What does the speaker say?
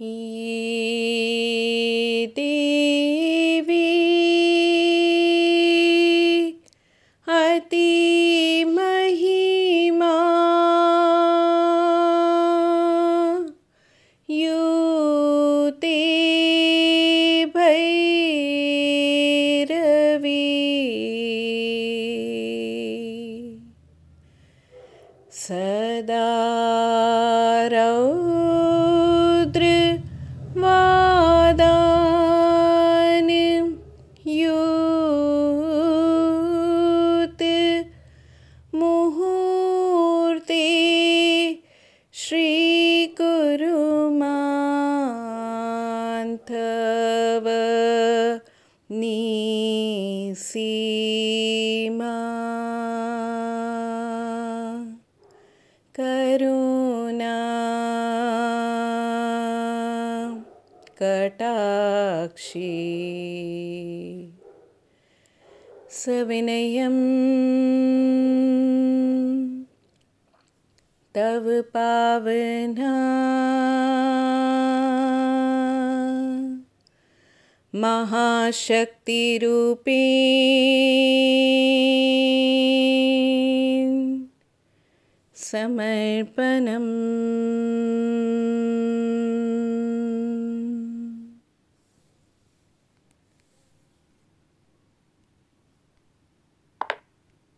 ये देवी अति महिमा युते भैरवी सदा श्रीकुरुमान्थव निसीमा। करुणा कटाक्षी। सविनयं तव पावना। महाशक्तिरूपे। समर्पणम्「